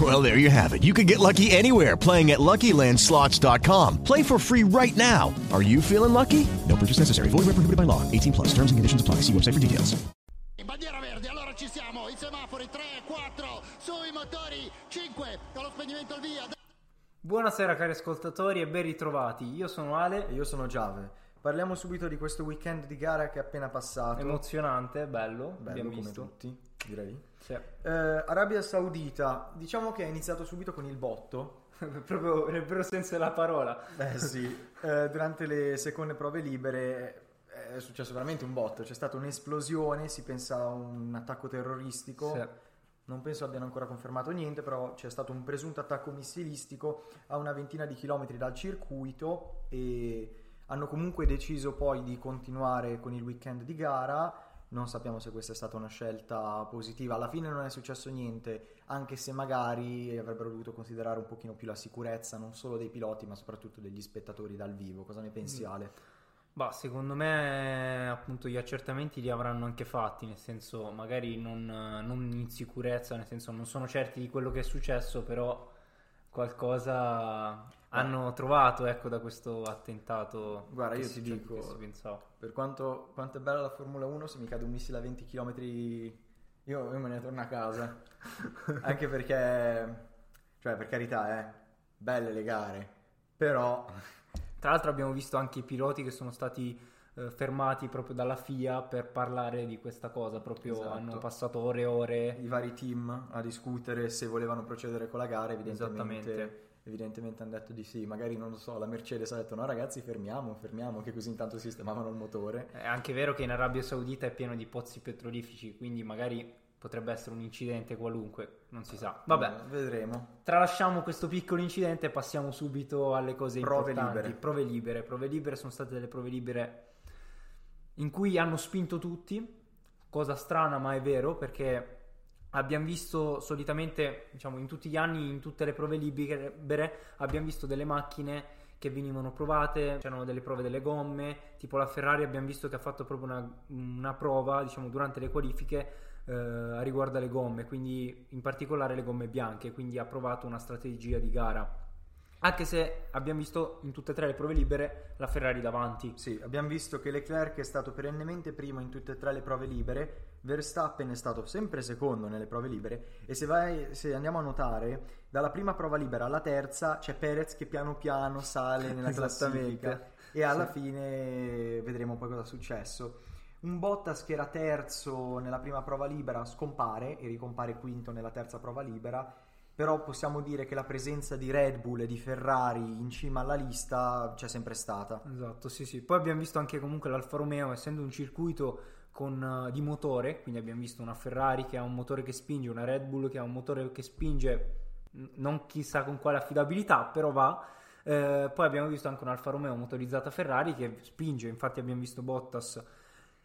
Well, there you have it. You can get lucky anywhere playing at LuckyLandSlots.com. Play for free right now. Are you feeling lucky? No purchase necessary. Void where prohibited by law. 18 plus. Terms and conditions apply. See website for details. In bandiera verde, allora ci siamo, i semafori 3, 4, sui motori 5, con lo spegnimento al via. Buonasera cari ascoltatori e ben ritrovati. Io sono Ale. E io sono Giave. Parliamo subito di questo weekend di gara che è appena passato. Emozionante, bello, Bello abbiamo visto. tutti, direi. Sì. Eh, Arabia Saudita, diciamo che è iniziato subito con il botto. Proprio nel vero senso della parola. Beh sì, eh, durante le seconde prove libere è successo veramente un botto, c'è stata un'esplosione, si pensa a un attacco terroristico. Sì. Non penso abbiano ancora confermato niente, però c'è stato un presunto attacco missilistico a una ventina di chilometri dal circuito e hanno comunque deciso poi di continuare con il weekend di gara. Non sappiamo se questa è stata una scelta positiva. Alla fine non è successo niente, anche se magari avrebbero dovuto considerare un pochino più la sicurezza non solo dei piloti, ma soprattutto degli spettatori dal vivo. Cosa ne pensi, Ale? Bah, secondo me appunto gli accertamenti li avranno anche fatti, nel senso magari non, non in sicurezza, nel senso non sono certi di quello che è successo, però qualcosa hanno trovato ecco da questo attentato. Guarda, io si- ti dico- che si. Per quanto, quanto è bella la Formula 1, se mi cade un missile a 20 km, io, io me ne torno a casa. Anche perché, cioè, per carità, eh, belle le gare, però Tra l'altro abbiamo visto anche i piloti che sono stati eh, fermati proprio dalla FIA per parlare di questa cosa, proprio Esatto. hanno passato ore e ore. i vari team a discutere se volevano procedere con la gara, evidentemente, evidentemente hanno detto di sì. Magari, non lo so, la Mercedes ha detto no ragazzi fermiamo, fermiamo, che così intanto sistemavano il motore. È anche vero che in Arabia Saudita è pieno di pozzi petroliferi, quindi magari potrebbe essere un incidente qualunque, non si sa. Vabbè, Eh, vedremo. tralasciamo questo piccolo incidente e passiamo subito alle cose Prove importanti. libere. Prove libere. Prove libere sono state delle prove libere in cui hanno spinto tutti, cosa strana ma è vero perché abbiamo visto solitamente, diciamo, in tutti gli anni, in tutte le prove libere, abbiamo visto delle macchine che venivano provate, c'erano delle prove delle gomme, tipo la Ferrari abbiamo visto che ha fatto proprio una, una prova, diciamo, durante le qualifiche eh, riguardo alle gomme, quindi in particolare le gomme bianche, quindi ha provato una strategia di gara. Anche se abbiamo visto in tutte e tre le prove libere la Ferrari davanti. Sì, abbiamo visto che Leclerc è stato perennemente primo in tutte e tre le prove libere, Verstappen è stato sempre secondo nelle prove libere e se, vai- se andiamo a notare, dalla prima prova libera alla terza c'è Perez che piano piano sale nella classifica e alla fine vedremo poi cosa è successo. Un Bottas che era terzo nella prima prova libera scompare e ricompare quinto nella terza prova libera, però possiamo dire che la presenza di Red Bull e di Ferrari in cima alla lista c'è sempre stata. Esatto, sì, sì. Poi abbiamo visto anche comunque l'Alfa Romeo, essendo un circuito con, eh, di motore, quindi abbiamo visto una Ferrari che ha un motore che spinge, una Red Bull che ha un motore che spinge, non chissà con quale affidabilità, però va. Eh, poi abbiamo visto anche un'Alfa Romeo motorizzata Ferrari che spinge, infatti abbiamo visto Bottas.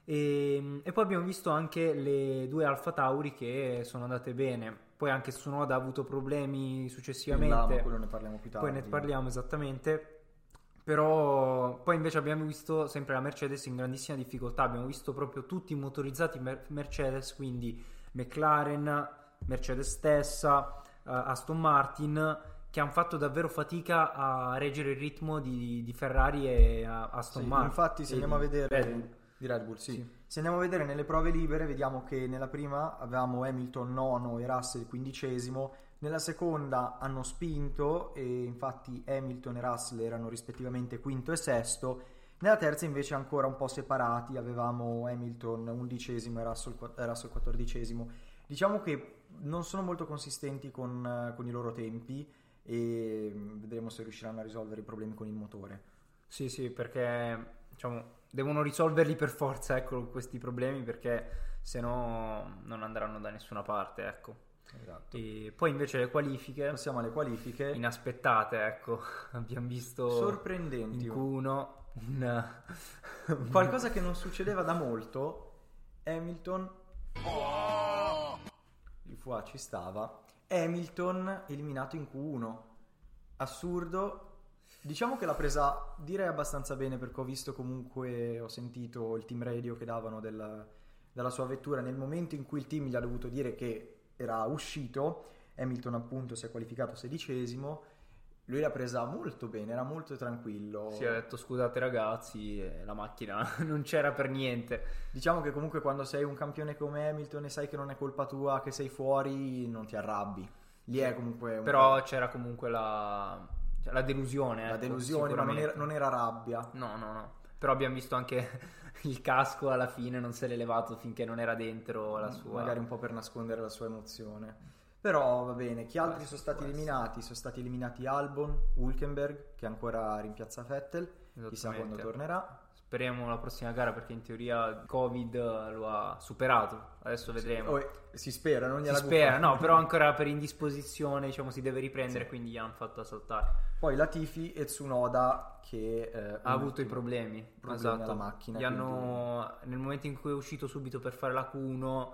E, e poi abbiamo visto anche le due Alfa Tauri che sono andate bene. Poi anche Tsunoda ha avuto problemi successivamente. là, ma quello ne parliamo più tardi. Poi ne parliamo esattamente. Però poi invece abbiamo visto sempre la Mercedes in grandissima difficoltà. Abbiamo visto proprio tutti motorizzati Mer- Mercedes, quindi McLaren, Mercedes stessa, eh, Aston Martin, che hanno fatto davvero fatica a reggere il ritmo di, di Ferrari e Aston Sì, Martin. infatti, se andiamo a vedere. Di Red Bull, sì. Sì. Se andiamo a vedere nelle prove libere, vediamo che nella prima avevamo Hamilton nono e Russell quindicesimo. Nella seconda hanno spinto e infatti Hamilton e Russell erano rispettivamente quinto e sesto. Nella terza invece ancora un po' separati, avevamo Hamilton undicesimo e Russell, Russell quattordicesimo. Diciamo che non sono molto consistenti con, con i loro tempi e mm, vedremo se riusciranno a risolvere i problemi con il motore. Sì, sì, perché diciamo, devono risolverli per forza, ecco, questi problemi, perché se no non andranno da nessuna parte, ecco. Esatto. E poi invece le qualifiche, Passiamo alle qualifiche. inaspettate, ecco, abbiamo visto Sorprendenti. in Q1 un... Qualcosa che non succedeva da molto, Hamilton, il FUA ci stava, Hamilton eliminato in Q1, assurdo, diciamo che l'ha presa direi abbastanza bene perché ho visto comunque, ho sentito il team radio che davano della, della sua vettura nel momento in cui il team gli ha dovuto dire che era uscito, Hamilton appunto si è qualificato sedicesimo, lui l'ha presa molto bene, era molto tranquillo. Si è detto scusate ragazzi, la macchina non c'era per niente. Diciamo che comunque quando sei un campione come Hamilton e sai che non è colpa tua, che sei fuori, non ti arrabbi. Lì è comunque un Però po' c'era comunque la, cioè, la delusione. la ecco, delusione, ma non era, non era rabbia. No, no, no. Però abbiamo visto anche il casco alla fine, non se l'è levato finché non era dentro la sua... Magari un po' per nascondere la sua emozione. Però va bene, chi altri sono stati eliminati? Sono stati eliminati Albon, Hulkenberg, che ancora rimpiazza Vettel, chissà quando tornerà. Speriamo la prossima gara perché in teoria il Covid lo ha superato. Adesso vedremo. Oh, si spera, non si gliela spera, guffa. no, però ancora per indisposizione, diciamo, si deve riprendere, quindi gli hanno fatto saltare. Poi Latifi e Tsunoda che eh, Ha avuto i problemi, problemi esatto. alla macchina, Gli hanno, nel momento in cui è uscito subito per fare la Q1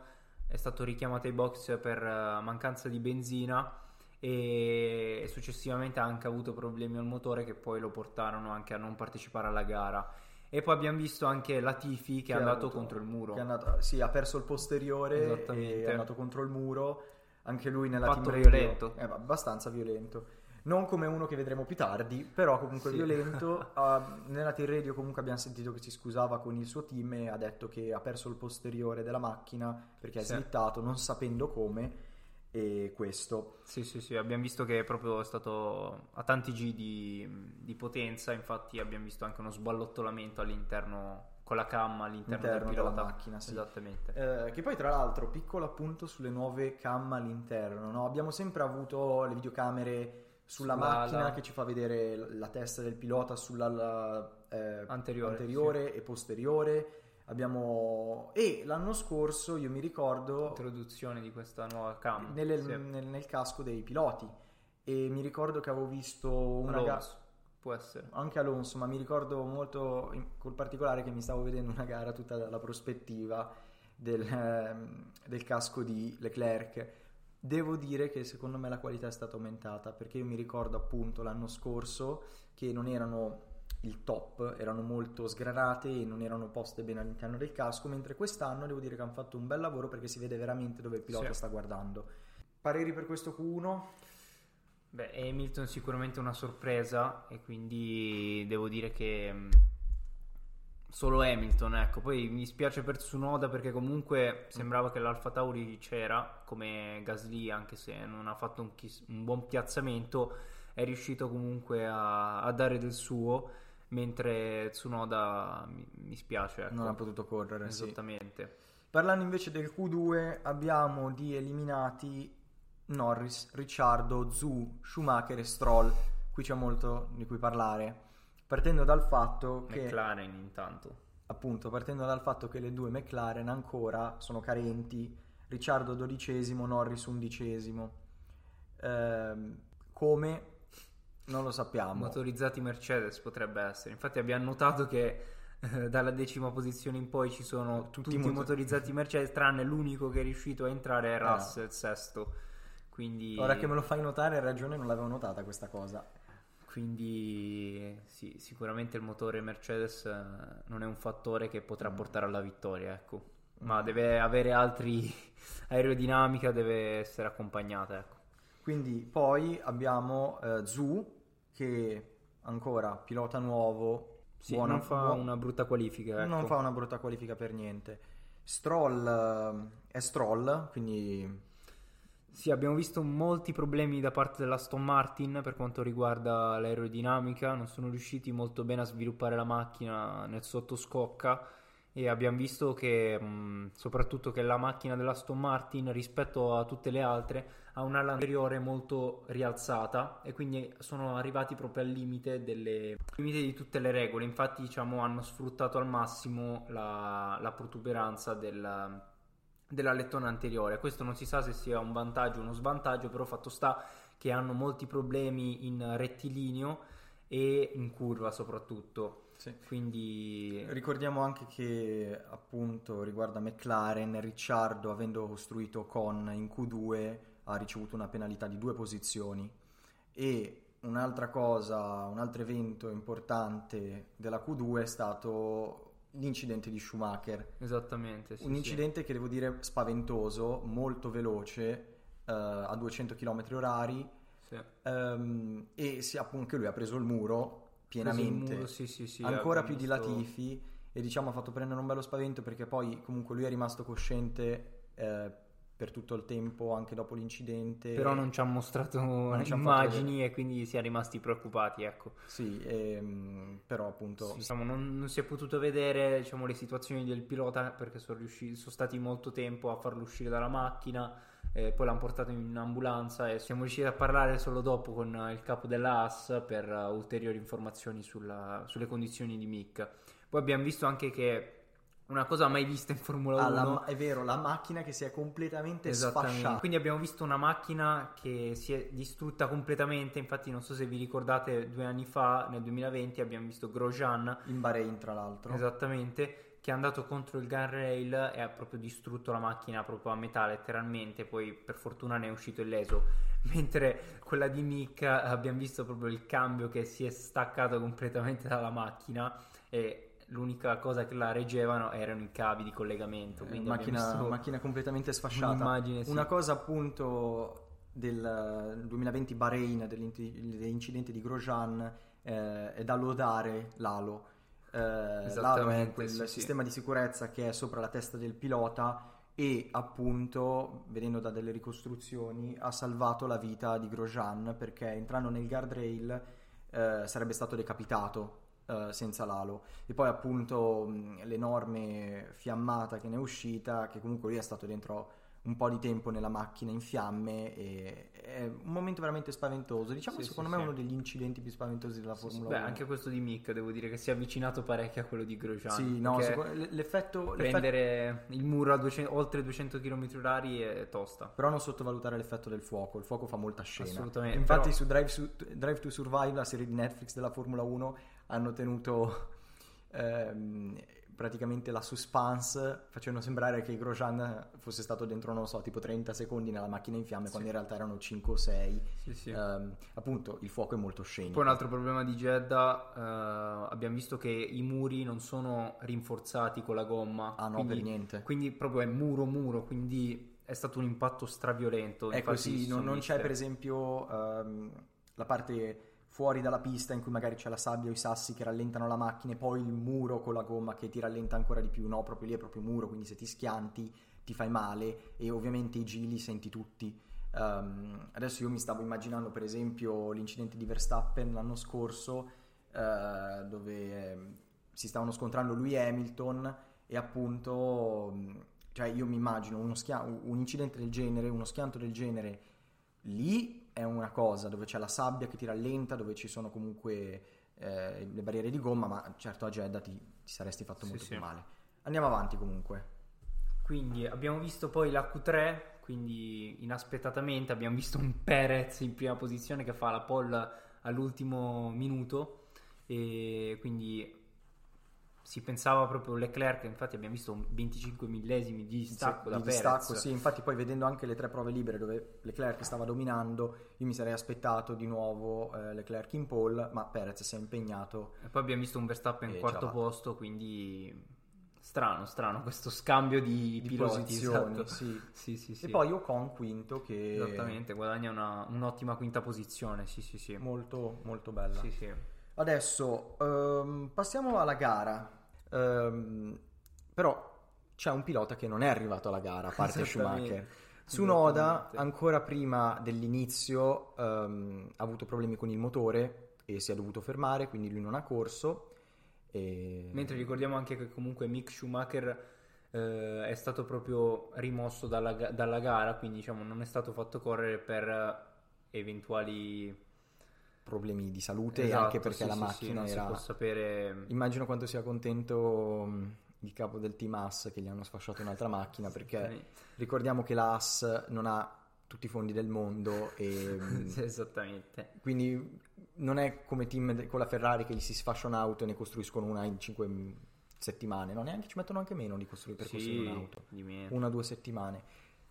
è stato richiamato ai box per eh, mancanza di benzina e successivamente ha anche avuto problemi al motore che poi lo portarono anche a non partecipare alla gara. E poi abbiamo visto anche Latifi che, è ha andato avuto- contro il muro. che è andato- sì, ha perso il posteriore e è andato contro il muro. Anche lui nella Fatto team violento. eh, abbastanza violento. Non come uno che vedremo più tardi, però comunque Sì. violento. Ah, nella team radio comunque abbiamo sentito che si scusava con il suo team e ha detto che ha perso il posteriore della macchina perché è Sì. slittato, non sapendo come. E questo. Sì, sì, sì, abbiamo visto che è proprio stato a tanti G di, di potenza, infatti abbiamo visto anche uno sballottolamento all'interno, con la cam all'interno Interno del della macchina, sì. Esattamente. Eh, che poi tra l'altro piccolo appunto sulle nuove cam all'interno, no? abbiamo sempre avuto le videocamere sulla Sulla macchina ala. che ci fa vedere la testa del pilota sulla la, eh, Anteriore, anteriore e posteriore. Abbiamo... E l'anno scorso io mi ricordo Introduzione di questa nuova cam. nelle- Sì. nel, nel casco dei piloti e mi ricordo che avevo visto una gara Alonso, può essere. anche Alonso, ma mi ricordo molto in- col particolare che mi stavo vedendo una gara tutta dalla prospettiva del, ehm, del casco di Leclerc. Devo dire che secondo me la qualità è stata aumentata perché io mi ricordo appunto l'anno scorso che non erano il top, erano molto sgranate e non erano poste bene all'interno del casco, mentre quest'anno devo dire che hanno fatto un bel lavoro perché si vede veramente dove il pilota Sì. sta guardando. Pareri per questo Q1? Beh, Hamilton sicuramente una sorpresa e quindi devo dire che mh, solo Hamilton, ecco, poi mi spiace per Tsunoda perché comunque sembrava che l'Alfa Tauri c'era come Gasly, anche se non ha fatto un, chis- un buon piazzamento, è riuscito comunque a, a dare del suo, mentre Tsunoda mi, mi spiace, ecco. Non ha potuto correre, sì. Esattamente. Parlando invece del Q2 abbiamo di eliminati Norris, Ricciardo, Zu, Schumacher e Stroll. Qui c'è molto di cui parlare. Partendo dal fatto che McLaren intanto. appunto partendo dal fatto che le due McLaren ancora sono carenti, Ricciardo dodicesimo, Norris undicesimo. Ehm, come? Non lo sappiamo. Motorizzati Mercedes potrebbe essere. Infatti abbiamo notato che eh, dalla decima posizione in poi ci sono Tutti tutti, moto- motorizzati Mercedes, tranne l'unico che è riuscito a entrare è Eh. Russell, sesto. Quindi, Ora che me lo fai notare, hai ragione, non l'avevo notata questa cosa. quindi sì, sicuramente il motore Mercedes eh, non è un fattore che potrà portare alla vittoria, ecco. Ma deve avere altri aerodinamica, deve essere accompagnata, ecco. Quindi poi abbiamo eh, Zu che ancora pilota nuovo, Sì, buona- non fa buon- una brutta qualifica, ecco. non fa una brutta qualifica per niente. Stroll eh, è Stroll, quindi Sì, abbiamo visto molti problemi da parte della Aston Martin per quanto riguarda l'aerodinamica, non sono riusciti molto bene a sviluppare la macchina nel sottoscocca e abbiamo visto che mh, soprattutto che la macchina della Aston Martin rispetto a tutte le altre ha un'ala anteriore molto rialzata e quindi sono arrivati proprio al limite, delle, limite di tutte le regole, infatti diciamo hanno sfruttato al massimo la, la protuberanza del dell'alettone anteriore. Questo non si sa se sia un vantaggio o uno svantaggio, però fatto sta che hanno molti problemi in rettilineo e in curva soprattutto. Sì. Quindi Ricordiamo anche che appunto riguarda McLaren, Ricciardo avendo costruito con in Q2 ha ricevuto una penalità di due posizioni e un'altra cosa, un altro evento importante della Q2 è stato l'incidente di Schumacher. esattamente, sì, un incidente che devo dire spaventoso, molto veloce, eh, a 200 km orari sì. ehm, e si, appunto anche lui ha preso il muro pienamente, muro, sì, sì, sì, ancora più di Latifi e diciamo ha fatto prendere un bello spavento perché poi comunque lui è rimasto cosciente eh, per tutto il tempo anche dopo l'incidente. Però non ci ha mostrato fatto immagini e quindi si è rimasti preoccupati, ecco. Sì, ehm, però appunto... Sì, diciamo, non, non si è potuto vedere diciamo, le situazioni del pilota perché sono, riusciti, sono stati molto tempo a farlo uscire dalla macchina, eh, poi l'hanno portato in ambulanza e siamo riusciti a parlare solo dopo con il capo della AS per eh, ulteriori informazioni sulla- sulle condizioni di Mick. Poi abbiamo visto anche che una cosa mai vista in Formula 1 Ah, la- è vero, la macchina che si è completamente sfasciata. Quindi abbiamo visto una macchina che si è distrutta completamente. Infatti, non so se vi ricordate, due anni fa, nel 2020, abbiamo visto Grosjean In Bahrain, tra l'altro. Esattamente, che è andato contro il guardrail e ha proprio distrutto la macchina proprio a metà letteralmente, poi per fortuna ne è uscito illeso. Mentre quella di Mick abbiamo visto proprio il cambio che si è staccato completamente dalla macchina e l'unica cosa che la reggevano erano i cavi di collegamento. Eh, Quindi macchina, macchina completamente sfasciata. sì. Una cosa appunto del 2020 Bahrain, dell'incidente di Grosjean, eh, è da lodare l'alo. Eh, Esattamente, quel sì, sì. sistema di sicurezza che è sopra la testa del pilota e appunto, vedendo da delle ricostruzioni, ha salvato la vita di Grosjean perché entrando nel guardrail eh, sarebbe stato decapitato eh, senza l'alo. E poi appunto mh, l'enorme fiammata che ne è uscita, che comunque lui è stato dentro un po' di tempo nella macchina in fiamme e è un momento veramente spaventoso. Diciamo Sì, secondo sì, me sì. uno degli incidenti più spaventosi della. Formula Beh, 1. anche questo di Mick devo dire che si è avvicinato parecchio a quello di Grosjean. Sì, no, secondo- l'effetto, l'effetto- prendere il muro a 200 oltre 200 km orari è tosta. Però non sottovalutare l'effetto del fuoco, il fuoco fa molta scena. Assolutamente, Infatti però- su Drive, su- Drive to Survive, la serie di Netflix della Formula 1, hanno tenuto ehm, praticamente la suspense facendo sembrare che Grosjean fosse stato dentro, non lo so, tipo 30 secondi nella macchina in fiamme, quando in realtà erano 5 o 6. Sì, sì. Ehm, appunto, il fuoco è molto scenico. Poi un altro problema di Jeddah, eh, abbiamo visto che i muri non sono rinforzati con la gomma. Ah, no, quindi, per niente. Quindi proprio è muro muro, quindi è stato un impatto straviolento. È così, non, non c'è per esempio ehm, la parte fuori dalla pista in cui magari c'è la sabbia o i sassi che rallentano la macchina e poi il muro con la gomma che ti rallenta ancora di più, no, proprio lì è proprio muro, quindi se ti schianti ti fai male e ovviamente i giri li senti tutti. Ehm, adesso io mi stavo immaginando per esempio l'incidente di Verstappen l'anno scorso eh, dove ehm, si stavano scontrando lui e Hamilton e appunto cioè io mi immagino schia- un incidente del genere, uno schianto del genere lì è una cosa dove c'è la sabbia che ti rallenta, dove ci sono comunque eh, le barriere di gomma, ma certo a Jeddah ti, ti saresti fatto Sì, molto sì. più male. Andiamo avanti comunque. Quindi abbiamo visto poi la Q3, quindi inaspettatamente abbiamo visto un Perez in prima posizione che fa la pole all'ultimo minuto e quindi si pensava proprio Leclerc, infatti abbiamo visto un 25 millesimi di distacco da di Perez. distacco, sì, infatti poi vedendo anche le tre prove libere dove Leclerc stava dominando, io mi sarei aspettato di nuovo eh, Leclerc in pole, ma Perez si è impegnato. E poi abbiamo visto un Verstappen in quarto posto, quindi strano, strano questo scambio di, Di piloti. posizioni, esatto. sì. sì, sì, sì. E poi Ocon quinto che Esattamente, guadagna una- un'ottima quinta posizione, sì, sì, sì. molto molto bella. Sì, sì. Adesso ehm, passiamo alla gara. Ehm, però c'è un pilota che non è arrivato alla gara, a parte. Schumacher. Tsunoda, ancora prima dell'inizio, ehm, ha avuto problemi con il motore e si è dovuto fermare, quindi lui non ha corso. E... Mentre ricordiamo anche che comunque Mick Schumacher eh, è stato proprio rimosso dalla, dalla gara, quindi diciamo non è stato fatto correre per eh, eventuali problemi di salute e Esatto, anche perché sì, la sì, macchina sì, era... si può sapere Immagino quanto sia contento mh, il capo del team AS che gli hanno sfasciato un'altra macchina perché ricordiamo che la AS non ha tutti i fondi del mondo e Sì, esattamente. quindi non è come team con la Ferrari che gli si sfascia un'auto e ne costruiscono una in 5 settimane, no, neanche ci mettono anche meno di costruire per costruire Sì, un'auto, di meno. una o due settimane.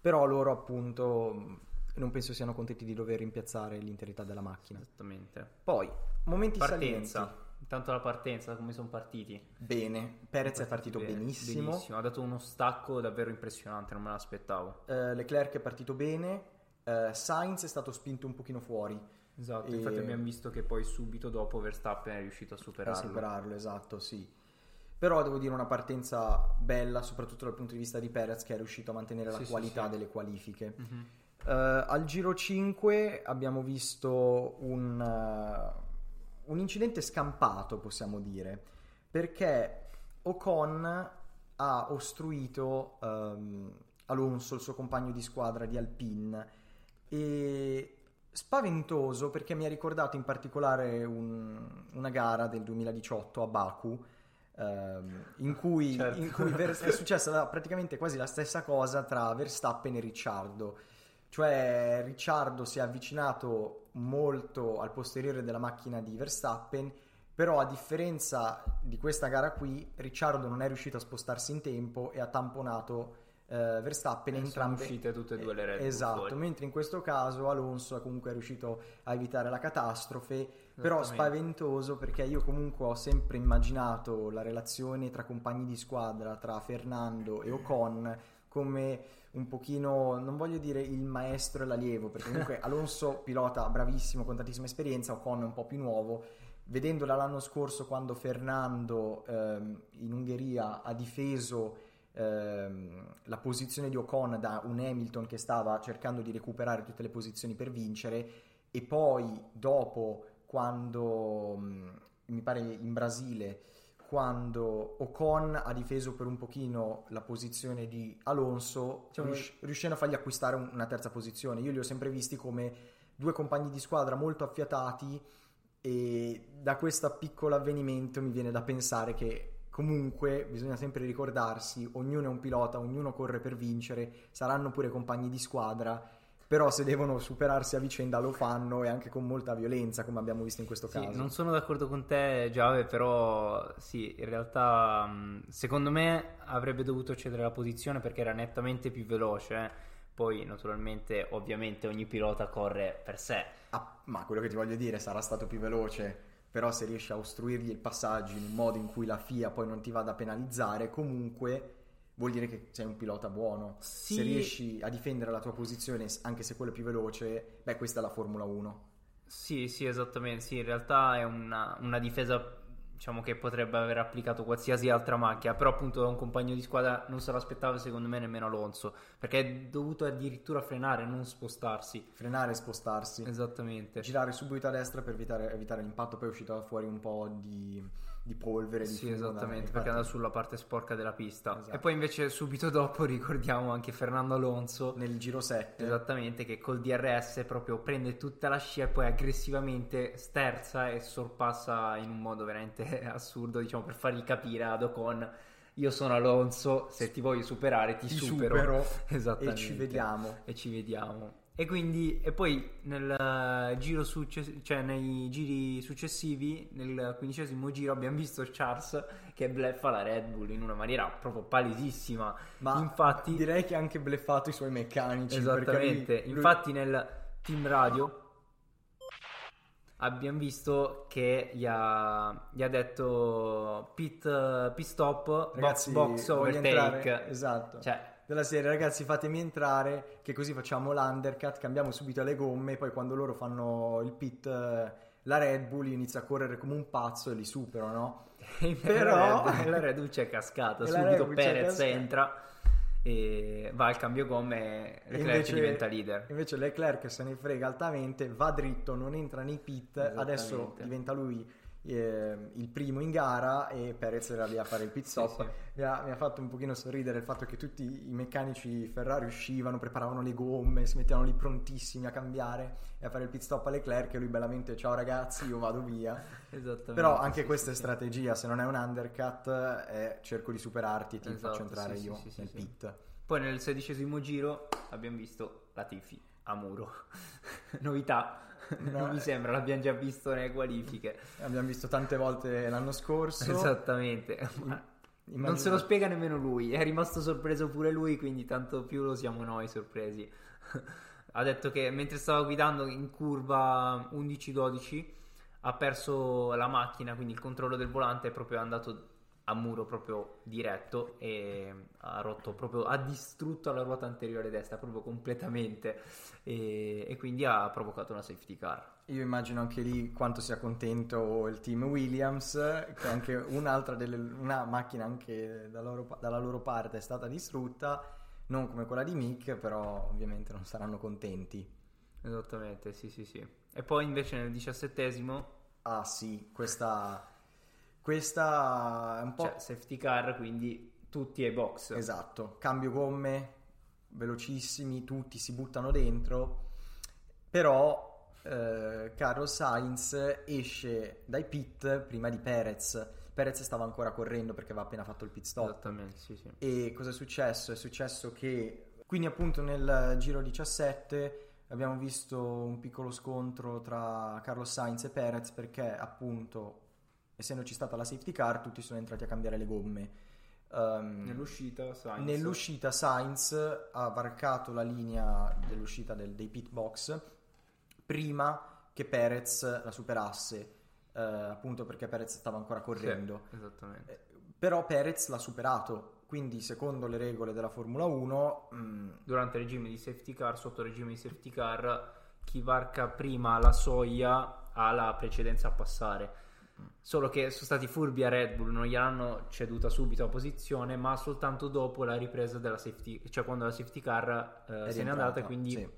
Però loro appunto non penso siano contenti di dover rimpiazzare l'interità della macchina. Esattamente. Poi, momenti Partenza. salienti. Intanto la partenza, come sono partiti? Bene, Perez è partito Bene, benissimo. Ha dato uno stacco davvero impressionante, non me l'aspettavo. Eh, Leclerc è partito bene, eh, Sainz è stato spinto un pochino fuori Esatto, E- infatti abbiamo visto che poi subito dopo Verstappen è riuscito a per superarlo. superarlo, esatto, sì. Però devo dire una partenza bella, soprattutto dal punto di vista di Perez che è riuscito a mantenere la Sì, sì, qualità sì. delle qualifiche. Mhm. Eh, al giro 5 abbiamo visto un, eh, un incidente scampato, possiamo dire, perché Ocon ha ostruito ehm, Alonso, il suo compagno di squadra di Alpine, e spaventoso perché mi ha ricordato in particolare un- una gara del 2018 a Baku. ehm, in cui, Certo. in cui Ver- è successa praticamente quasi la stessa cosa tra Verstappen e Ricciardo. Cioè Ricciardo si è avvicinato molto al posteriore della macchina di Verstappen, però a differenza di questa gara qui, Ricciardo non è riuscito a spostarsi in tempo e ha tamponato eh, Verstappen e E sono entrambe uscite tutte e due le Red Bull Esatto, fuori. mentre in questo caso Alonso è comunque riuscito a evitare la catastrofe, però spaventoso perché io comunque ho sempre immaginato la relazione tra compagni di squadra, tra Fernando e Ocon come un pochino, non voglio dire il maestro e l'allievo, perché comunque Alonso pilota bravissimo con tantissima esperienza, Ocon è un po' più nuovo. Vedendola l'anno scorso quando Fernando ehm, in Ungheria ha difeso ehm, la posizione di Ocon da un Hamilton che stava cercando di recuperare tutte le posizioni per vincere e poi dopo quando mh, mi pare in Brasile quando Ocon ha difeso per un pochino la posizione di Alonso Cioè, rius- riuscendo a fargli acquistare un- una terza posizione. Io li ho sempre visti come due compagni di squadra molto affiatati e da questo piccolo avvenimento mi viene da pensare che comunque bisogna sempre ricordarsi, ognuno è un pilota, ognuno corre per vincere, saranno pure compagni di squadra, però se devono superarsi a vicenda lo fanno e anche con molta violenza, come abbiamo visto in questo Sì, caso. non sono d'accordo con te, Giave, però sì, in realtà secondo me avrebbe dovuto cedere la posizione perché era nettamente più veloce. Poi, naturalmente, ovviamente ogni pilota corre per sé. Ah, ma quello che ti voglio dire sarà stato più veloce, però se riesci a ostruirgli il passaggio in un modo in cui la FIA poi non ti vada a penalizzare, comunque vuol dire che sei un pilota buono. Sì. Se riesci a difendere la tua posizione, anche se quello è più veloce, beh, questa è la Formula 1. Sì, sì, esattamente. Sì, in realtà è una, una difesa, diciamo, che potrebbe aver applicato qualsiasi altra macchina. Però, appunto, da un compagno di squadra non se l'aspettava, secondo me, nemmeno Alonso. Perché è dovuto addirittura frenare, non spostarsi. Frenare e spostarsi. Esattamente. Girare subito a destra per evitare, evitare l'impatto, poi è uscito fuori un po' di, di polvere. Di Sì, fumo esattamente, perché andava sulla parte sporca della pista. Esatto. E poi invece subito dopo ricordiamo anche Fernando Alonso, nel giro 7. esattamente, che col DRS proprio prende tutta la scia e poi aggressivamente sterza e sorpassa in un modo veramente assurdo, diciamo, per fargli capire ad Ocon io sono Alonso, se ti voglio superare ti, Ti supero. supero Esattamente. e ci vediamo. E ci vediamo. E quindi, e poi nel eh, giro successivo, cioè nei giri successivi, nel quindicesimo giro abbiamo visto Charles che bleffa la Red Bull in una maniera proprio palesissima. Ma infatti, direi che ha anche bleffato i suoi meccanici. esattamente, lui- lui- infatti nel team radio abbiamo visto che gli ha, gli ha detto pit, pit stop, Ragazzi, box, box overtake. entrare- esatto. Cioè, della serie ragazzi fatemi entrare che così facciamo l'undercut cambiamo subito le gomme poi quando loro fanno il pit eh, la Red Bull io inizio a correre come un pazzo e li supero no? Però- la Red, la Red Bull c'è cascata, subito Perez entra e va al cambio gomme e Leclerc Invece- diventa leader. Invece Leclerc se ne frega altamente, va dritto, non entra nei pit, adesso diventa lui eh, il primo in gara e Perez era lì a fare il pit stop. sì. Mi, ha, mi ha fatto un pochino sorridere il fatto che tutti i meccanici Ferrari uscivano, preparavano le gomme, si mettevano lì prontissimi a cambiare e a fare il pit stop a Leclerc e lui bellamente ciao ragazzi io vado via. Esattamente. Però anche sì, questa sì, è sì. strategia, se non è un undercut è cerco di superarti e ti Esatto, faccio entrare sì, io sì, sì, nel sì. pit. Poi nel sedicesimo giro abbiamo visto la Tifi a muro. Novità. No, non mi sembra, l'abbiamo già visto nelle qualifiche. Abbiamo visto tante volte l'anno scorso. Esattamente. Immagino- Non se lo spiega nemmeno lui, è rimasto sorpreso pure lui, quindi tanto più lo siamo noi sorpresi. ha detto che mentre stava guidando in curva 11-12 ha perso la macchina, quindi il controllo del volante è proprio andato a muro proprio diretto e ha rotto proprio, ha distrutto la ruota anteriore destra proprio completamente e, e quindi ha provocato una safety car. Io immagino anche lì quanto sia contento il team Williams, che anche un'altra delle, una macchina anche da loro- dalla loro parte è stata distrutta, non come quella di Mick, però ovviamente non saranno contenti. Esattamente, sì, sì, sì. E poi invece nel diciassettesimo Ah sì, questa, questa è un po'... Cioè, safety car, quindi tutti ai box. Esatto, cambio gomme, velocissimi, tutti si buttano dentro, però eh, Carlos Sainz esce dai pit prima di Perez. Perez stava ancora correndo perché aveva appena fatto il pit stop. Esattamente, sì, sì. E cosa è successo? È successo che quindi appunto nel giro 17 abbiamo visto un piccolo scontro tra Carlos Sainz e Perez perché appunto essendoci stata la safety car tutti sono entrati a cambiare le gomme. Ehm, Nell'uscita, Sainz. Nell'uscita Sainz ha varcato la linea dell'uscita del- dei pit box prima che Perez la superasse, eh, appunto perché Perez stava ancora Sì, correndo. esattamente. Eh, Però Perez l'ha superato, quindi secondo le regole della Formula 1, mm, Durante il regime di safety car, sotto il regime di safety car, chi varca prima la soglia ha la precedenza a passare. Solo che sono stati furbi a Red Bull, non gliel'hanno ceduta subito la posizione, ma soltanto dopo la ripresa della safety, cioè quando la safety car eh, se n'è andata e quindi sì.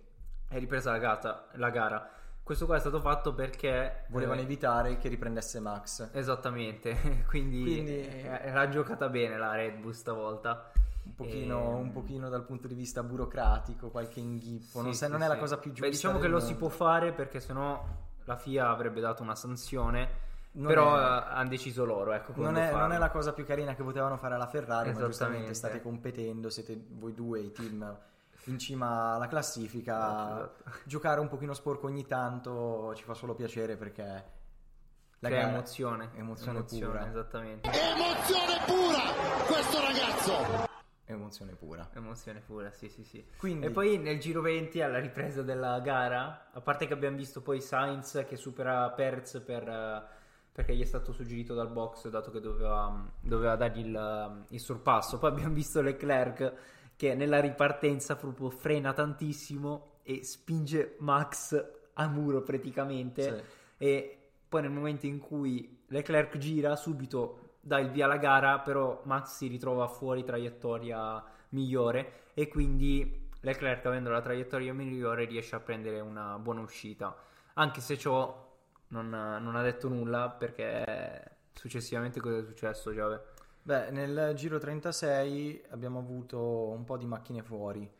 è ripresa la, gata- la gara. Questo qua è stato fatto perché volevano eh, evitare che riprendesse Max. Esattamente, quindi, Quindi- eh, era giocata bene la Red Bull stavolta. Un pochino, Ehm, un pochino dal punto di vista burocratico, qualche inghippo, non, Sì, sai- sì, non è la sì. cosa più giusta. Beh, diciamo che del lo si mondo. può fare perché sennò la FIA avrebbe dato una sanzione. Non però è- eh, hanno deciso loro, ecco, Non è, non è la cosa più carina che potevano fare alla Ferrari, ma giustamente state competendo, siete voi due i team in cima alla classifica. Esatto, esatto. Giocare un pochino sporco ogni tanto ci fa solo piacere perché la Crea gara- emozione. emozione pura. Esattamente. Emozione pura questo ragazzo. Emozione pura. Emozione pura, sì, sì, sì. Quindi- E poi nel giro 20, alla ripresa della gara, a parte che abbiamo visto poi Sainz che supera Perez per, eh, perché gli è stato suggerito dal box, dato che doveva, doveva dargli il, il sorpasso. Poi abbiamo visto Leclerc che nella ripartenza proprio frena tantissimo e spinge Max a muro praticamente. Sì. E poi nel momento in cui Leclerc gira, subito dà il via alla gara, però Max si ritrova fuori traiettoria migliore e quindi Leclerc avendo la traiettoria migliore riesce a prendere una buona uscita. Anche se ciò non, non ha detto nulla perché successivamente cosa è successo, Giove? Beh, nel giro 36 abbiamo avuto un po' di macchine fuori.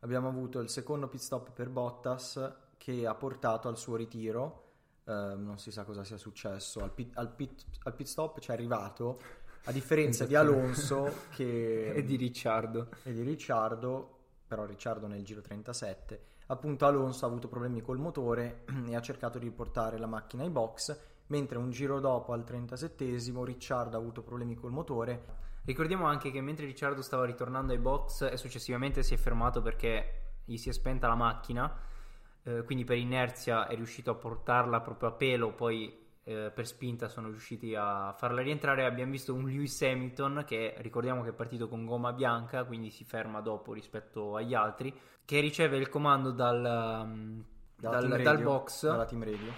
Abbiamo avuto il secondo pit stop per Bottas che ha portato al suo ritiro. Eh, non si sa cosa sia successo. Al pit, al pit- al pit stop ci è arrivato, a differenza di Alonso che, E di Ricciardo. e di Ricciardo, però Ricciardo nel giro 37. Appunto Alonso ha avuto problemi col motore e ha cercato di riportare la macchina ai box, mentre un giro dopo al 37esimo Ricciardo ha avuto problemi col motore. Ricordiamo anche che mentre Ricciardo stava ritornando ai box e successivamente si è fermato perché gli si è spenta la macchina, eh, quindi per inerzia è riuscito a portarla proprio a pelo, poi eh, per spinta sono riusciti a farla rientrare. Abbiamo visto un Lewis Hamilton che ricordiamo che è partito con gomma bianca, quindi si ferma dopo rispetto agli altri, che riceve il comando dal, dalla dal, team dal radio, box dalla team radio.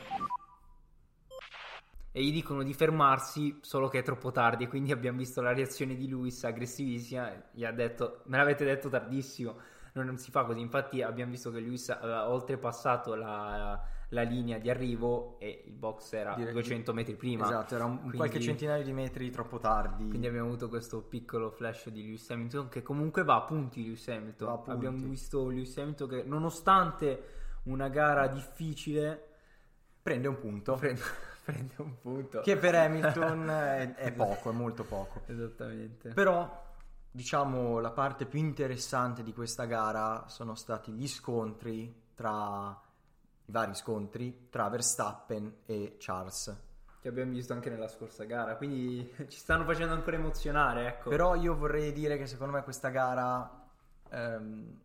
e gli dicono di fermarsi, solo che è troppo tardi. E quindi abbiamo visto la reazione di Lewis aggressivissima. Gli ha detto: Me l'avete detto tardissimo. No, non si fa così. Infatti, abbiamo visto che Lewis aveva oltrepassato la, la linea di arrivo e il box era Direi- 200 metri prima. Esatto, era un, Quindi- qualche centinaio di metri troppo tardi. Quindi abbiamo avuto questo piccolo flash di Lewis Hamilton che comunque va a punti Lewis Hamilton. Punti. Abbiamo visto Lewis Hamilton che nonostante una gara difficile prende un punto. prende, prende un punto. Che per Hamilton è, è poco, è molto poco. Esattamente. Però, diciamo, la parte più interessante di questa gara sono stati gli scontri tra i vari scontri tra Verstappen e Charles. Che abbiamo visto anche nella scorsa gara, quindi ci stanno facendo ancora emozionare, ecco. Però io vorrei dire che secondo me questa gara ehm,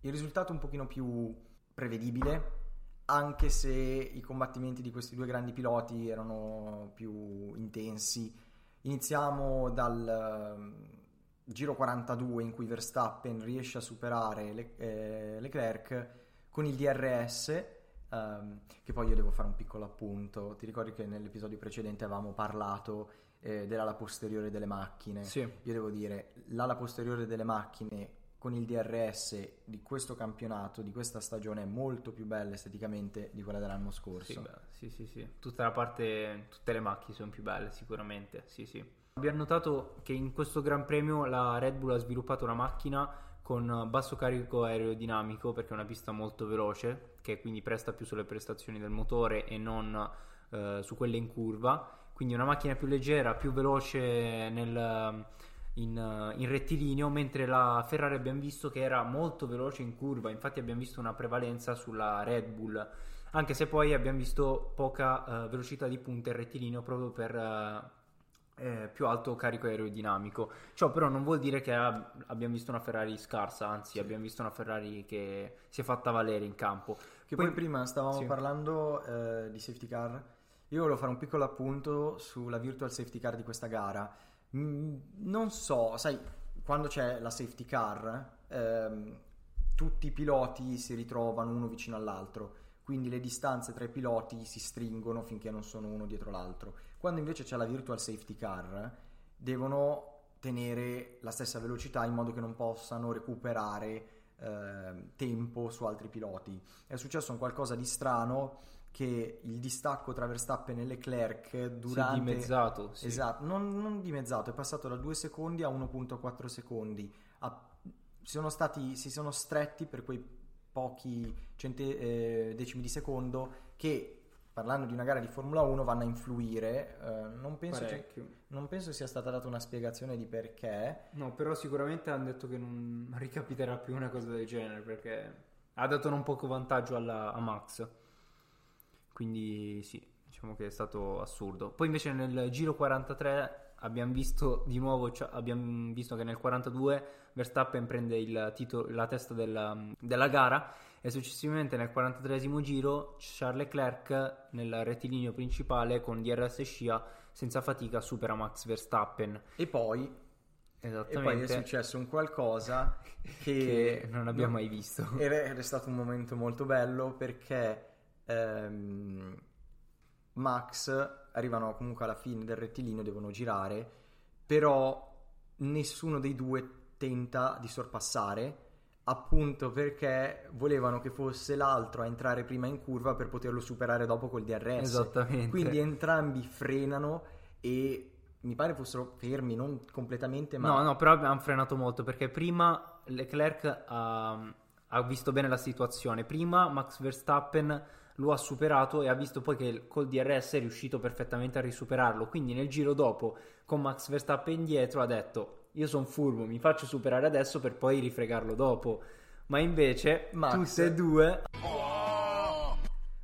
il risultato è un pochino più prevedibile, anche se i combattimenti di questi due grandi piloti erano più intensi. Iniziamo dal ehm, giro 42 in cui Verstappen riesce a superare Le- eh, Leclerc con il DRS. Ehm, che poi io devo fare un piccolo appunto. Ti ricordi che nell'episodio precedente avevamo parlato eh, dell'ala posteriore delle macchine? Sì. Io devo dire, l'ala posteriore delle macchine con il DRS di questo campionato, di questa stagione, è molto più bella esteticamente di quella dell'anno scorso. Sì, beh, sì, sì, sì. Tutta la parte, tutte le macchine sono più belle, sicuramente. Sì, sì. Abbiamo notato che in questo Gran Premio la Red Bull ha sviluppato una macchina con basso carico aerodinamico perché è una pista molto veloce, che quindi presta più sulle prestazioni del motore e non eh, su quelle in curva. Quindi una macchina più leggera, più veloce nel, in, in rettilineo, mentre la Ferrari abbiamo visto che era molto veloce in curva, infatti abbiamo visto una prevalenza sulla Red Bull, anche se poi abbiamo visto poca eh, velocità di punta in rettilineo proprio per eh, più alto carico aerodinamico. Ciò però non vuol dire che ab- abbiamo visto una Ferrari scarsa, anzi abbiamo visto una Ferrari che si è fatta valere in campo. Che poi, prima stavamo sì. parlando eh, di safety car. Io volevo fare un piccolo appunto sulla virtual safety car di questa gara. Mm, non so, sai, quando c'è la safety car, ehm, tutti i piloti si ritrovano uno vicino all'altro, quindi le distanze tra i piloti si stringono finché non sono uno dietro l'altro. Quando invece c'è la virtual safety car, devono tenere la stessa velocità in modo che non possano recuperare eh, tempo su altri piloti. È successo un qualcosa di strano che il distacco tra Verstappen e Leclerc durante... Sì, dimezzato, sì. Esatto, non, non dimezzato, è passato da 2 secondi a 1.4 secondi. A- si, sono stati, si sono stretti per quei pochi cente- eh, decimi di secondo che parlando di una gara di Formula 1 vanno a influire. Eh, non, penso Parecchio. non penso sia stata data una spiegazione di perché. No, però sicuramente hanno detto che non ricapiterà più una cosa del genere perché ha dato non poco vantaggio alla- a Max. Quindi sì, diciamo che è stato assurdo. Poi invece nel giro 43 abbiamo visto di nuovo, cioè, abbiamo visto che nel 42 Verstappen prende il titolo, la testa della, della gara e successivamente nel 43 giro Charles Leclerc nel rettilineo principale con DRS scia senza fatica supera Max Verstappen. E poi, e poi è successo un qualcosa che che, non abbiamo mai visto. Ed è stato un momento molto bello perché ehm, Max arrivano comunque alla fine del rettilineo, devono girare, però nessuno dei due tenta di sorpassare, appunto perché volevano che fosse l'altro a entrare prima in curva per poterlo superare dopo col DRS. Esattamente. Quindi entrambi frenano e mi pare fossero fermi, non completamente, ma No, no, però abbiamo frenato molto perché prima Leclerc ha, ha visto bene la situazione. Prima Max Verstappen lo ha superato e ha visto poi che col DRS è riuscito perfettamente a risuperarlo. Quindi nel giro dopo, con Max Verstappen indietro, ha detto: Io sono furbo, mi faccio superare adesso per poi rifregarlo dopo. Ma invece, Max- tutte e due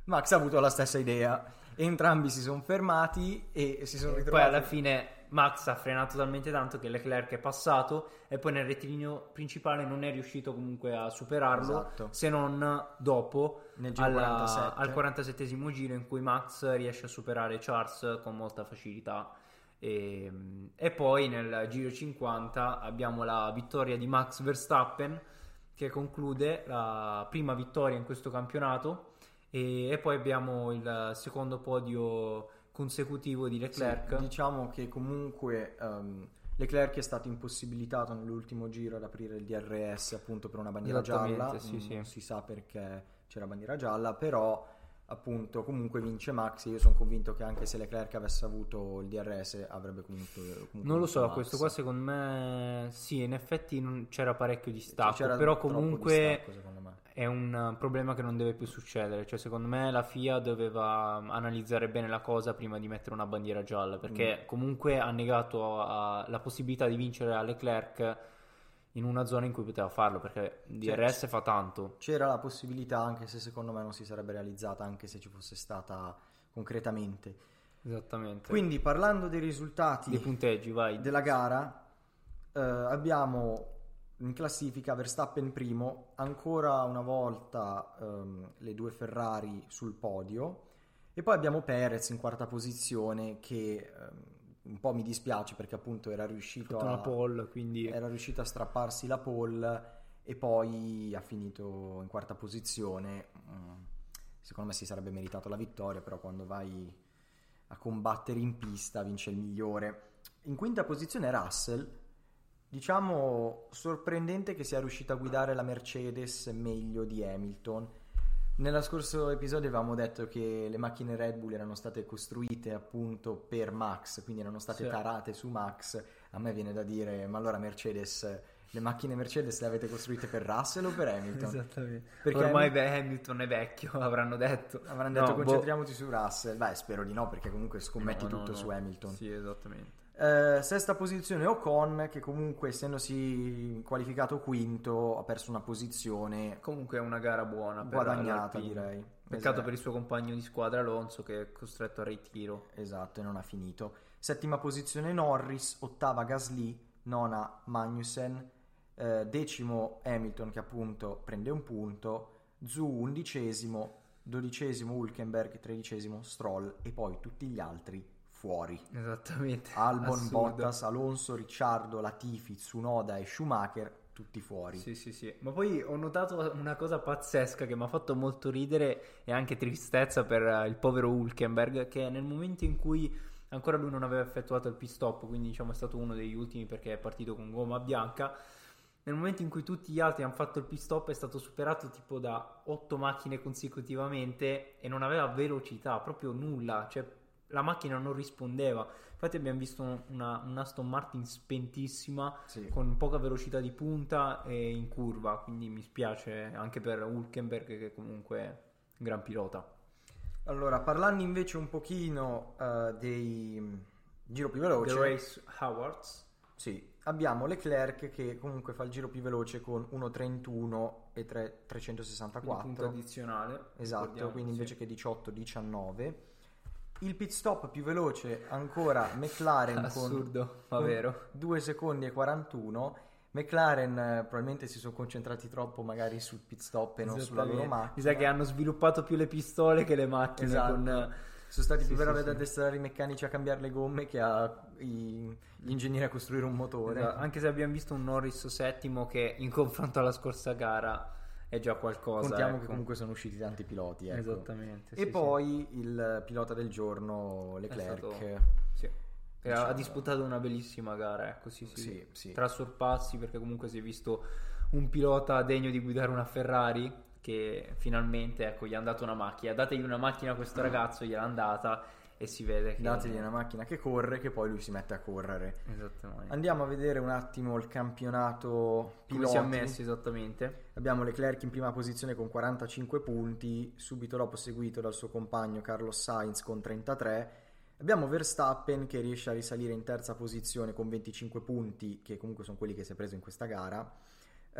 Max ha avuto la stessa idea. Entrambi si sono fermati e si sono Poi ritrovati. alla fine Max ha frenato talmente tanto che Leclerc è passato e poi nel rettilineo principale non è riuscito comunque a superarlo Esatto. se non dopo Nel giro alla- 47. al 47 giro in cui Max riesce a superare Charles con molta facilità. E, e poi nel giro 50 abbiamo la vittoria di Max Verstappen che conclude la prima vittoria in questo campionato e, e poi abbiamo il secondo podio consecutivo di Sì, Leclerc. diciamo che comunque ehm, Leclerc è stato impossibilitato nell'ultimo giro ad aprire il DRS appunto per una bandiera gialla. sì, sì. Non si sa perché c'era bandiera gialla, però appunto comunque vince Max io sono convinto che anche se Leclerc avesse avuto il DRS avrebbe comunque, comunque Non lo so, vinto questo Max. qua secondo me sì, in effetti non- c'era parecchio distacco, C'era però comunque distacco, è un problema che non deve più succedere, cioè secondo me la FIA doveva analizzare bene la cosa prima di mettere una bandiera gialla, Mm. perché comunque ha negato a- la possibilità di vincere a Leclerc in una zona in cui poteva farlo, perché Cioè, DRS fa tanto. C'era la possibilità, anche se secondo me non si sarebbe realizzata, anche se ci fosse stata concretamente. Esattamente. Quindi parlando dei risultati dei punteggi, vai. della gara, eh, abbiamo in classifica Verstappen primo, ancora una volta ehm, le due Ferrari sul podio e poi abbiamo Perez in quarta posizione che ehm, un po' mi dispiace perché appunto era riuscito a, pole, quindi era riuscito a strapparsi la pole e poi ha finito in quarta posizione. Mm, Secondo me si sarebbe meritato la vittoria, però quando vai a combattere in pista vince il migliore. In quinta posizione Russell, diciamo sorprendente che sia riuscito a guidare la Mercedes meglio di Hamilton. Nello scorso episodio avevamo detto che le macchine Red Bull erano state costruite appunto per Max, quindi erano state Sì. tarate su Max. A me viene da dire, ma allora Mercedes, le macchine Mercedes le avete costruite per Russell o per Hamilton? Esattamente. Perché Ormai Ham- beh, Hamilton è vecchio, avranno detto. Avranno detto No, boh. concentriamoci su Russell. Beh, spero di no, perché comunque scommetti No, no, tutto su Hamilton. Sì, esattamente. Eh, sesta posizione Ocon, che comunque essendosi qualificato quinto ha perso una posizione Comunque è una gara buona guadagnata, direi. Peccato Esatto. per il suo compagno di squadra Alonso che è costretto al ritiro. Esatto, e non ha finito. Settima posizione Norris, ottava Gasly, nona Magnussen, eh, decimo Hamilton che appunto prende un punto, Zu undicesimo, dodicesimo Hulkenberg, tredicesimo Stroll e poi tutti gli altri fuori. Esattamente. Albon, Assurdo. Bottas, Alonso, Ricciardo, Latifi, Tsunoda e Schumacher tutti fuori. Sì, sì, sì. Ma poi ho notato una cosa pazzesca che mi ha fatto molto ridere e anche tristezza per eh, il povero Hulkenberg, che nel momento in cui ancora lui non aveva effettuato il pit stop, quindi diciamo è stato uno degli ultimi perché è partito con gomma bianca, nel momento in cui tutti gli altri hanno fatto il pit stop è stato superato tipo da otto macchine consecutivamente e non aveva velocità, proprio nulla, cioè la macchina non rispondeva. Infatti abbiamo visto una, una Aston Martin spentissima Sì. con poca velocità di punta e in curva, quindi mi spiace anche per Hulkenberg che comunque è un gran pilota. Allora, parlando invece un pochino eh, dei mm, giro più veloce, The Race Awards. sì, abbiamo Leclerc che comunque fa il giro più veloce con 1.31 e 3, quindi 364. punto addizionale. Esatto, quindi sì. invece che 18-19. Il pit stop più veloce ancora McLaren Assurdo, con, ma vero. 2 secondi e 41. McLaren eh, probabilmente si sono concentrati troppo magari sul pit stop e non sulla loro macchina. Mi sa che hanno sviluppato più le pistole che le macchine Esatto. con... Sono stati Sì, più sì, bravi ad sì. addestrare i meccanici a cambiare le gomme che a i- gli ingegneri a costruire un motore. Esatto, Anche se abbiamo visto un Norris settimo che in confronto alla scorsa gara è già qualcosa. Contiamo ecco. che comunque sono usciti tanti piloti. ecco. Esattamente. E sì, poi il pilota del giorno, sì. È Leclerc. stato- sì. Ha- Diciamo- ha disputato una bellissima gara, ecco, sì, sì. Sì, sì. Tra sorpassi, perché comunque si è visto un pilota degno di guidare una Ferrari che finalmente, ecco, gli hanno dato una macchina. Dategli una macchina a questo ragazzo, gliel'hanno data e si vede che... Dategli una macchina che corre, che poi lui si mette a correre. Esattamente. Andiamo a vedere un attimo il campionato Come piloti. si è messi esattamente? Abbiamo Leclerc in prima posizione con 45 punti, subito dopo seguito dal suo compagno Carlos Sainz con 33. Abbiamo Verstappen che riesce a risalire in terza posizione con 25 punti, che comunque sono quelli che si è preso in questa gara.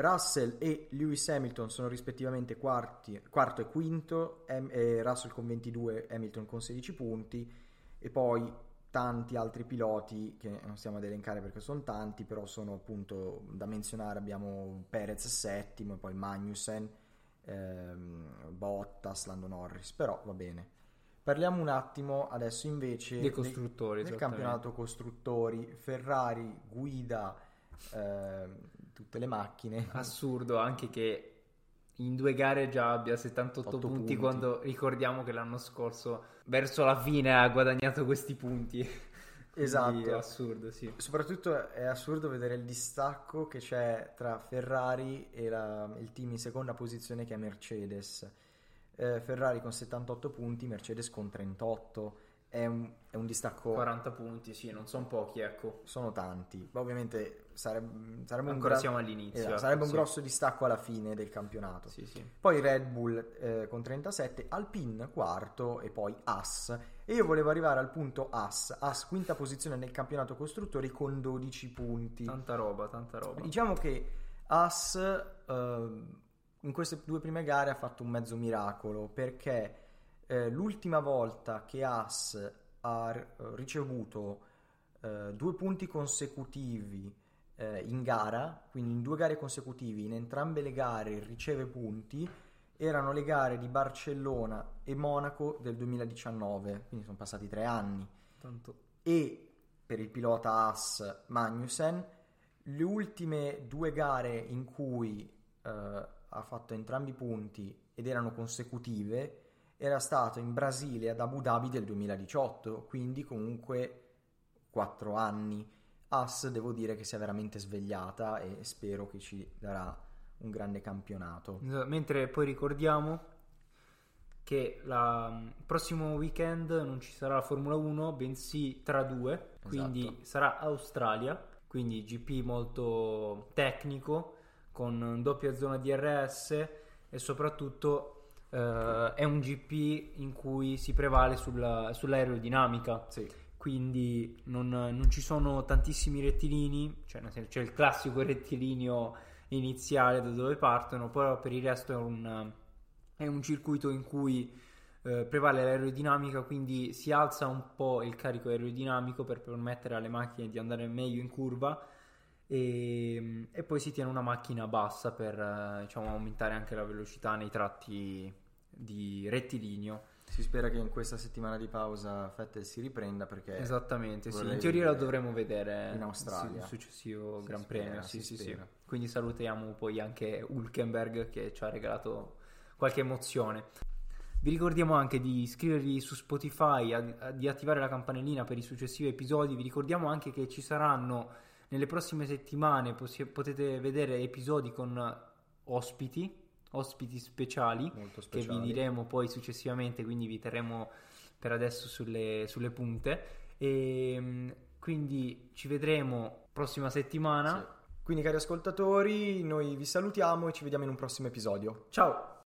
Russell e Lewis Hamilton sono rispettivamente quarti- quarto e quinto, Ham- eh, Russell con 22, Hamilton con 16 punti e poi tanti altri piloti che non stiamo ad elencare perché sono tanti, però sono appunto da menzionare, abbiamo Perez settimo e poi Magnussen, ehm, Bottas, Lando Norris, però va bene. Parliamo un attimo adesso invece Dei costruttori, del esattamente. campionato costruttori, Ferrari guida ehm, tutte le macchine. Assurdo anche che in due gare già abbia 78 8 punti, punti. quando ricordiamo che l'anno scorso verso la fine ha guadagnato questi punti. Esatto. È assurdo, sì. Soprattutto è assurdo vedere il distacco che c'è tra Ferrari e la- il team in seconda posizione che è Mercedes. Eh, Ferrari con 78 punti, Mercedes con 38. È un, è un distacco 40 punti, sì, non sono pochi, ecco. sono tanti. Ma ovviamente sarebbe, sarebbe un, Ancora gran- siamo all'inizio, esatto, ecco, sarebbe un sì. grosso distacco alla fine del campionato. Sì, sì. Poi Red Bull eh, con 37, Alpine quarto e poi Haas. E io volevo arrivare al punto Haas. Haas quinta posizione nel campionato costruttori con 12 punti. Tanta roba, tanta roba. Diciamo che Haas eh, in queste due prime gare ha fatto un mezzo miracolo perché eh, l'ultima volta che Haas ha ricevuto eh, due punti consecutivi eh, in gara, quindi in due gare consecutivi, in entrambe le gare riceve punti, erano le gare di Barcellona e Monaco del 2019, quindi sono passati tre anni. Tanto... e per il pilota Haas Magnussen le ultime due gare in cui eh, ha fatto entrambi i punti ed erano consecutive era stato in Brasile ad Abu Dhabi del 2018 quindi comunque quattro anni Haas devo dire che si è veramente svegliata e spero che ci darà un grande campionato Mentre poi ricordiamo che il prossimo weekend non ci sarà la Formula 1, bensì tra due, quindi Esatto. sarà Australia, quindi GP molto tecnico, con doppia zona DRS e soprattutto eh, è un GP in cui si prevale sulla- sull'aerodinamica. sì. Quindi non, non ci sono tantissimi rettilini, cioè c'è il classico rettilineo iniziale da dove partono, però per il resto è un, è un circuito in cui eh, prevale l'aerodinamica, quindi si alza un po' il carico aerodinamico per permettere alle macchine di andare meglio in curva e, e poi si tiene una macchina bassa per diciamo, aumentare anche la velocità nei tratti di rettilineo. Si spera che in questa settimana di pausa Vettel si riprenda perché Esattamente, sì. In teoria lo dovremo vedere in Australia. sul successivo Si Gran spera, Premio. Sì, sì, sì. Quindi salutiamo poi anche Hulkenberg che ci ha regalato qualche emozione. Vi ricordiamo anche di iscrivervi su Spotify, a- a- di attivare la campanellina per i successivi episodi. Vi ricordiamo anche che ci saranno nelle prossime settimane, possi- potete vedere episodi con ospiti, ospiti speciali molto che vi speciali. diremo poi successivamente, quindi vi terremo per adesso sulle, sulle punte. E mm, quindi ci vedremo prossima settimana. Sì. Quindi cari ascoltatori, noi vi salutiamo e ci vediamo in un prossimo episodio. Ciao!